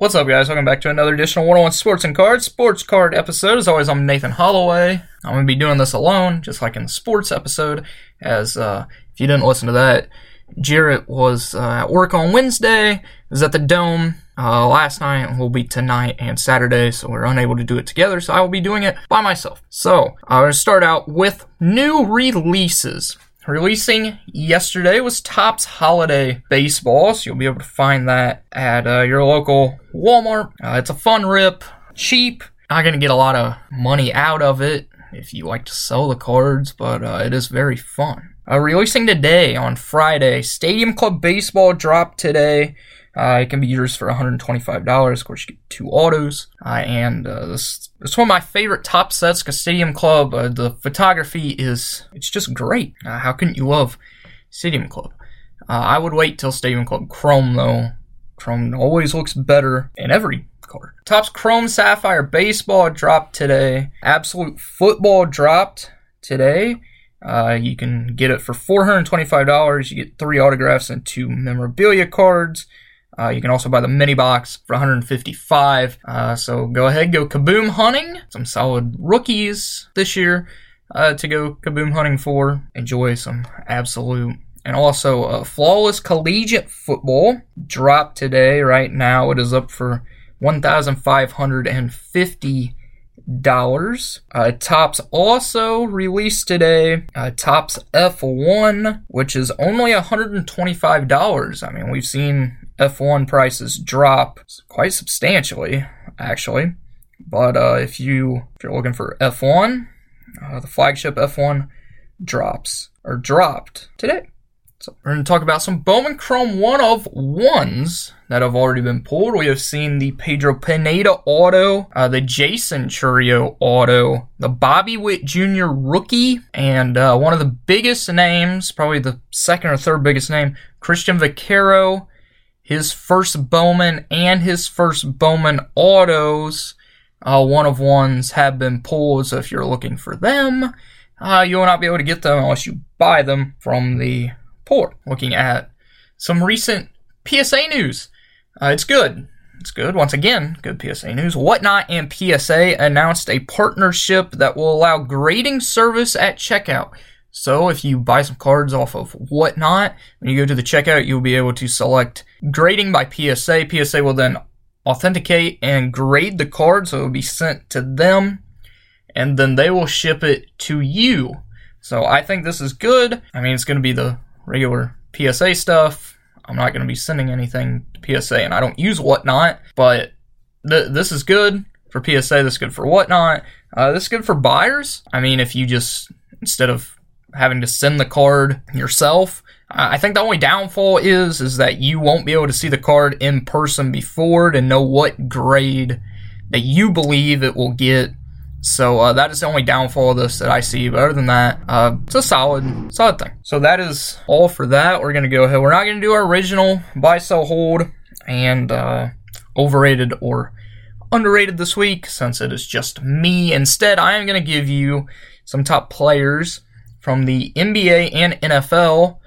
What's up, guys? Welcome back to another edition of 101 Sports and Cards, Sports Card episode. As always, I'm Nathan Holloway. I'm going to be doing this alone, just like in the sports episode. As uh, if you didn't listen to that, Jarrett was uh, at work on Wednesday, was at the Dome uh, last night, will be tonight and Saturday, so we're unable to do it together, so I will be doing it by myself. So, I'm going to start out with new releases. Releasing yesterday was Topps Holiday Baseball, so you'll be able to find that at uh, your local Walmart. Uh, it's a fun rip, cheap. Not going to get a lot of money out of it if you like to sell the cards, but uh, it is very fun. Uh, releasing today on Friday, Stadium Club Baseball dropped today. Uh, it can be yours for $125. Of course, you get two autos. Uh, and uh, this, it's one of my favorite top sets because Stadium Club, uh, the photography is, it's just great. Uh, how couldn't you love Stadium Club? Uh, I would wait till Stadium Club Chrome, though. Chrome always looks better in every card. Topps Chrome Sapphire Baseball dropped today. Absolute Football dropped today. Uh, you can get it for $425. You get three autographs and two memorabilia cards. Uh, you can also buy the mini box for 155. Uh, so go ahead, go kaboom hunting. Some solid rookies this year uh, to go kaboom hunting for. Enjoy some absolute and also uh, flawless collegiate football dropped today. Right now, it is up for 1,550 dollars. Uh, Topps also released today uh, Topps F1, which is only $125. I mean, we've seen F1 prices drop quite substantially, actually. But uh, if you if you're looking for F1, uh, the flagship F1 drops or dropped today. So we're going to talk about some Bowman Chrome one of ones that have already been pulled. We have seen the Pedro Pineda auto, uh, the Jackson Chourio auto, the Bobby Witt Jr. rookie, and uh, one of the biggest names, probably the second or third biggest name, Cristhian Vaquero, his first Bowman and his first Bowman autos. Uh, one of ones have been pulled, so if you're looking for them, uh, you will not be able to get them unless you buy them from the Looking at some recent PSA news, uh, it's good. It's good. Once again, good PSA news. Whatnot and PSA announced a partnership that will allow grading service at checkout. So if you buy some cards off of Whatnot, when you go to the checkout, you'll be able to select grading by PSA. PSA will then authenticate and grade the card, so it will be sent to them, and then they will ship it to you. So I think this is good. I mean, it's going to be the regular PSA stuff. I'm not going to be sending anything to PSA, and I don't use Whatnot, but th- this is good for PSA. This is good for Whatnot. Uh, this is good for buyers. I mean, if you just instead of having to send the card yourself. I think the only downfall is is that you won't be able to see the card in person before to know what grade that you believe it will get. So uh, that is the only downfall of this that I see. But other than that, uh, it's a solid, solid thing. So that is all for that. We're gonna go ahead. We're not gonna do our original buy, sell, hold, and uh, overrated or underrated this week since it is just me. Instead, I am gonna give you some top players from the NBA and NFL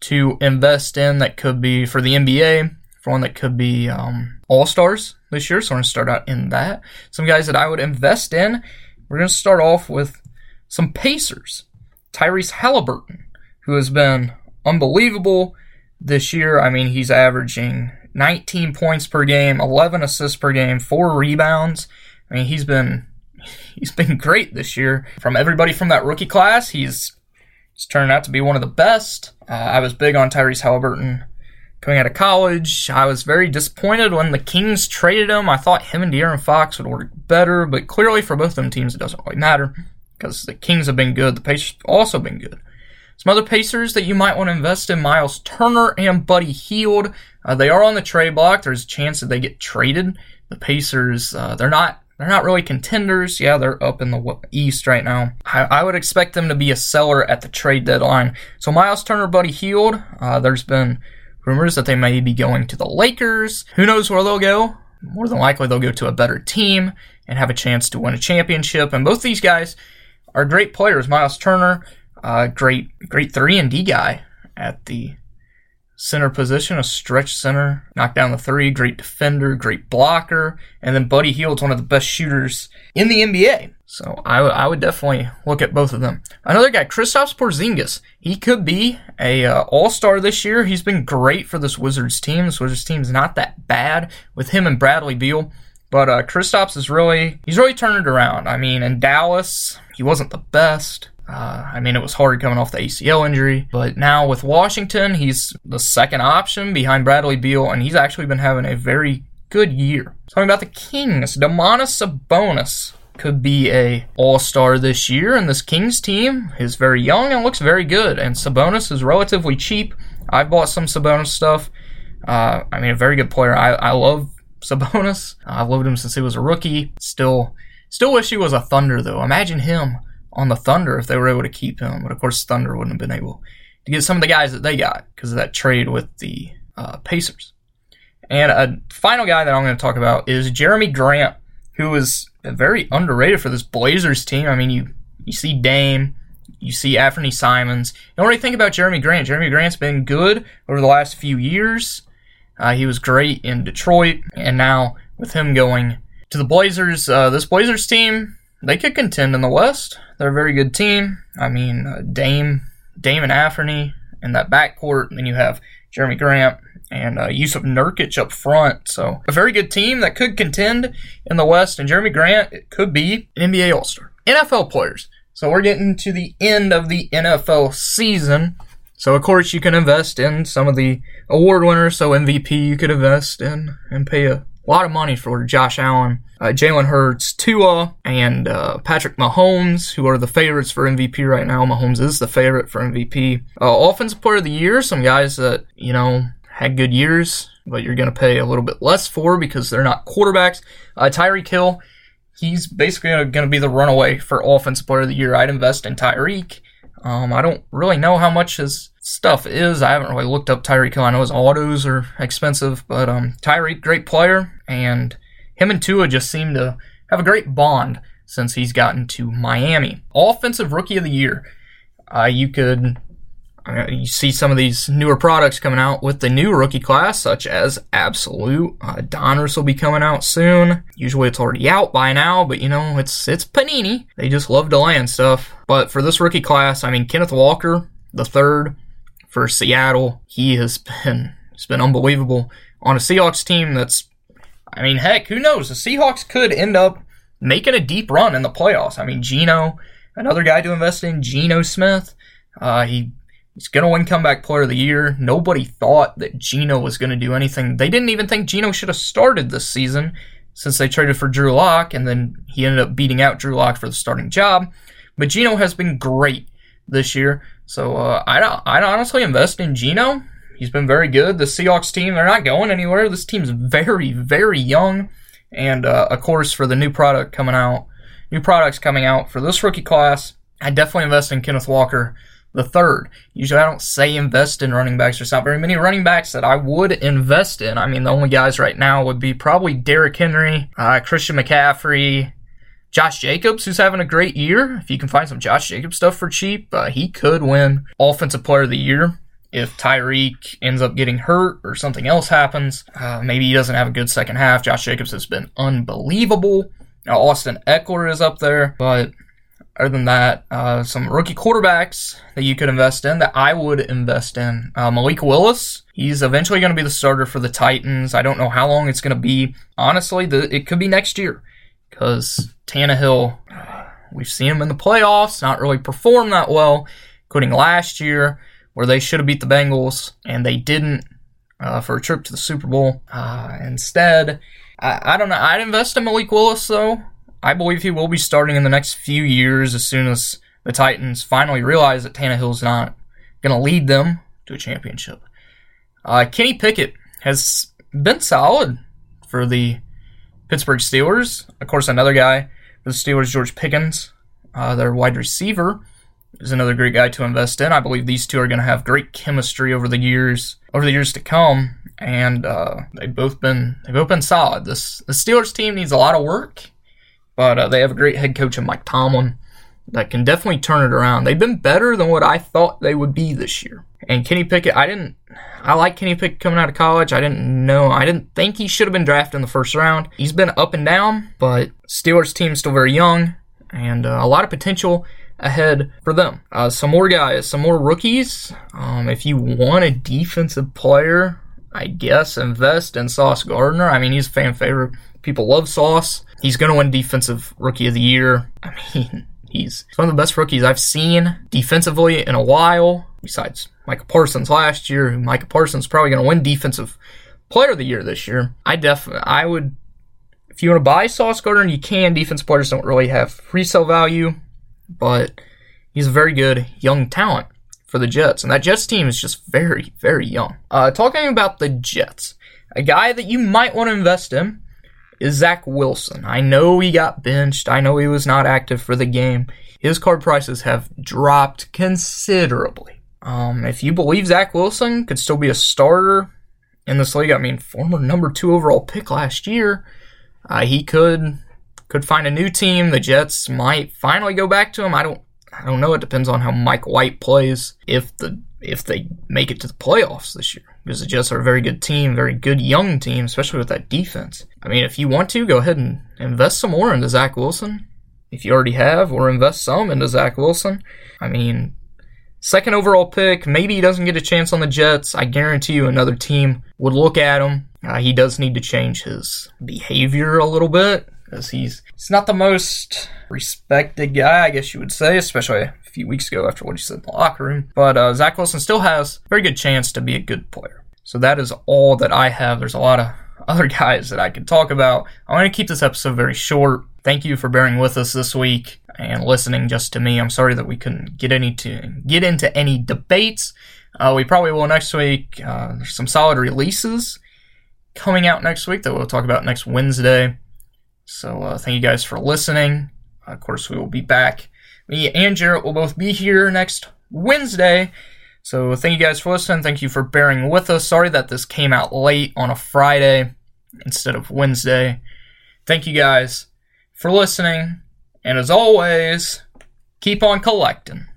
to invest in that could be for the NBA, for one that could be um, All Stars this year. So we're going to start out in that. Some guys that I would invest in. We're going to start off with some Pacers. Tyrese Haliburton, who has been unbelievable this year. I mean, he's averaging 19 points per game, 11 assists per game, four rebounds. I mean, he's been he's been great this year. From everybody from that rookie class, he's he's turned out to be one of the best. Uh, I was big on Tyrese Haliburton coming out of college. I was very disappointed when the Kings traded him. I thought him and De'Aaron Fox would work better, but clearly for both of them teams, it doesn't really matter because the Kings have been good. The Pacers have also been good. Some other Pacers that you might want to invest in: Miles Turner and Buddy Hield. Uh, they are on the trade block. There's a chance that they get traded. The Pacers, uh, they're not they're not really contenders. Yeah, they're up in the East right now. I, I would expect them to be a seller at the trade deadline. So Miles Turner, Buddy Hield, uh, there's been rumors that they may be going to the Lakers. Who knows where they'll go? More than likely, they'll go to a better team and have a chance to win a championship. And both these guys are great players. Miles Turner, uh, great, great three and D guy at the center position, a stretch center, knock down the three, great defender, great blocker, and then Buddy Hield's one of the best shooters in the NBA. So I, w- I would definitely look at both of them. Another guy, Kristaps Porzingis. He could be a uh, All Star this year. He's been great for this Wizards team. This Wizards team is not that bad with him and Bradley Beal. But uh, Kristaps is really he's really turned it around. I mean, in Dallas, he wasn't the best. Uh, I mean, it was hard coming off the ACL injury, but now with Washington, he's the second option behind Bradley Beal, and he's actually been having a very good year. Talking about the Kings, Domantas Sabonis could be a all-star this year, and this Kings team is very young and looks very good. And Sabonis is relatively cheap. I bought some Sabonis stuff. Uh, I mean, a very good player. I, I love Sabonis. I've loved him since he was a rookie. Still, still wish he was a Thunder though. Imagine him on the Thunder if they were able to keep him. But of course, Thunder wouldn't have been able to get some of the guys that they got because of that trade with the uh, Pacers. And a final guy that I'm going to talk about is Jerami Grant, who is very underrated for this Blazers team. I mean, you you see Dame, you see Anfernee Simons. You really think about Jerami Grant. Jerami Grant's been good over the last few years. Uh, he was great in Detroit, and now with him going to the Blazers, uh, this Blazers team they could contend in the West. They're a very good team. I mean, uh, Dame, Dame and Anfernee in that backcourt. And then you have Jerami Grant and uh, Jusuf Nurkic up front. So a very good team that could contend in the West. And Jerami Grant it could be an NBA All Star. NFL players. So we're getting to the end of the NFL season. So of course you can invest in some of the award winners. So MVP you could invest in and pay a lot of money for Josh Allen, uh, Jalen Hurts, Tua, and uh, Patrick Mahomes, who are the favorites for MVP right now. Mahomes is the favorite for MVP. Uh, Offensive Player of the Year, some guys that, you know, had good years, but you're going to pay a little bit less for because they're not quarterbacks. Uh, Tyreek Hill, he's basically going to be the runaway for Offensive Player of the Year. I'd invest in Tyreek. Um, I don't really know how much his stuff is. I haven't really looked up Tyreek Hill. I know his autos are expensive, but um, Tyreek, great player, and him and Tua just seem to have a great bond since he's gotten to Miami. Offensive Rookie of the Year. Uh, you could you see some of these newer products coming out with the new rookie class, such as Absolute. Uh, Donruss will be coming out soon. Usually it's already out by now, but you know, it's it's Panini. They just love delaying stuff. But for this rookie class, I mean, Kenneth Walker, the third for Seattle, he has been it's been unbelievable on a Seahawks team that's, I mean, heck, who knows? The Seahawks could end up making a deep run in the playoffs. I mean, Geno, another guy to invest in, Geno Smith. Uh, he He's going to win Comeback Player of the Year. Nobody thought that Geno was going to do anything. They didn't even think Geno should have started this season since they traded for Drew Lock, and then he ended up beating out Drew Lock for the starting job. But Geno has been great this year, so uh, I'd, I'd honestly invest in Geno. He's been very good. The Seahawks team, they're not going anywhere. This team's very, very young. And uh, of course, for the new product coming out, new products coming out for this rookie class, I definitely invest in Kenneth Walker the third. Usually I don't say invest in running backs. There's not very many running backs that I would invest in. I mean, the only guys right now would be probably Derrick Henry, uh, Christian McCaffrey, Josh Jacobs, who's having a great year. If you can find some Josh Jacobs stuff for cheap, uh, he could win Offensive Player of the Year. If Tyreek ends up getting hurt or something else happens, uh, maybe he doesn't have a good second half. Josh Jacobs has been unbelievable. Now, Austin Ekeler is up there, but other than that, uh, some rookie quarterbacks that you could invest in that I would invest in. Uh, Malik Willis, he's eventually going to be the starter for the Titans. I don't know how long it's going to be. Honestly, the, it could be next year because Tannehill, we've seen him in the playoffs, not really perform that well, including last year where they should have beat the Bengals and they didn't uh, for a trip to the Super Bowl. Uh, instead, I, I don't know. I'd invest in Malik Willis though. I believe he will be starting in the next few years as soon as the Titans finally realize that Tannehill's not going to lead them to a championship. Uh, Kenny Pickett has been solid for the Pittsburgh Steelers. Of course, another guy for the Steelers, George Pickens, uh, their wide receiver, is another great guy to invest in. I believe these two are going to have great chemistry over the years over the years to come, and uh, they've both been they've both been solid. This the Steelers team needs a lot of work but uh, they have a great head coach in Mike Tomlin. that can definitely turn it around. They've been better than what I thought they would be this year. And Kenny Pickett, I didn't, I like Kenny Pickett coming out of college. I didn't know, I didn't think he should have been drafted in the first round. He's been up and down, but Steelers team still very young and uh, a lot of potential ahead for them. Uh, some more guys, some more rookies. Um, if you want a defensive player, I guess invest in Sauce Gardner. I mean, he's a fan favorite. People love Sauce. He's going to win Defensive Rookie of the Year. I mean, he's one of the best rookies I've seen defensively in a while, besides Micah Parsons last year. Micah Parsons probably going to win Defensive Player of the Year this year. I definitely, I would, if you want to buy Sauce Gardner, you can. Defense players don't really have resale value, but he's a very good young talent for the Jets. And that Jets team is just very, very young. Uh, talking about the Jets, a guy that you might want to invest in is Zach Wilson. I know he got benched. I know he was not active for the game. His card prices have dropped considerably. Um, if you believe Zach Wilson could still be a starter in this league, I mean, former number two overall pick last year, uh, he could could find a new team. The Jets might finally go back to him. I don't I don't know. It depends on how Mike White plays. If the if they make it to the playoffs this year, because the Jets are a very good team, very good young team, especially with that defense. I mean, if you want to, go ahead and invest some more into Zach Wilson. If you already have, or invest some into Zach Wilson. I mean, second overall pick. Maybe he doesn't get a chance on the Jets. I guarantee you another team would look at him. Uh, he does need to change his behavior a little bit because he's he's not the most respected guy, I guess you would say, especially a few weeks ago after what he said in the locker room. But uh, Zach Wilson still has a very good chance to be a good player. So that is all that I have. There's a lot of other guys that I could talk about. I'm going to keep this episode very short. Thank you for bearing with us this week and listening just to me. I'm sorry that we couldn't get any to get into any debates. Uh, we probably will next week. Uh, there's some solid releases coming out next week that we'll talk about next Wednesday. So uh, thank you guys for listening. Of course, we will be back. Me and Jarrett will both be here next Wednesday. So thank you guys for listening. Thank you for bearing with us. Sorry that this came out late on a Friday instead of Wednesday. Thank you guys for listening. And as always, keep on collecting.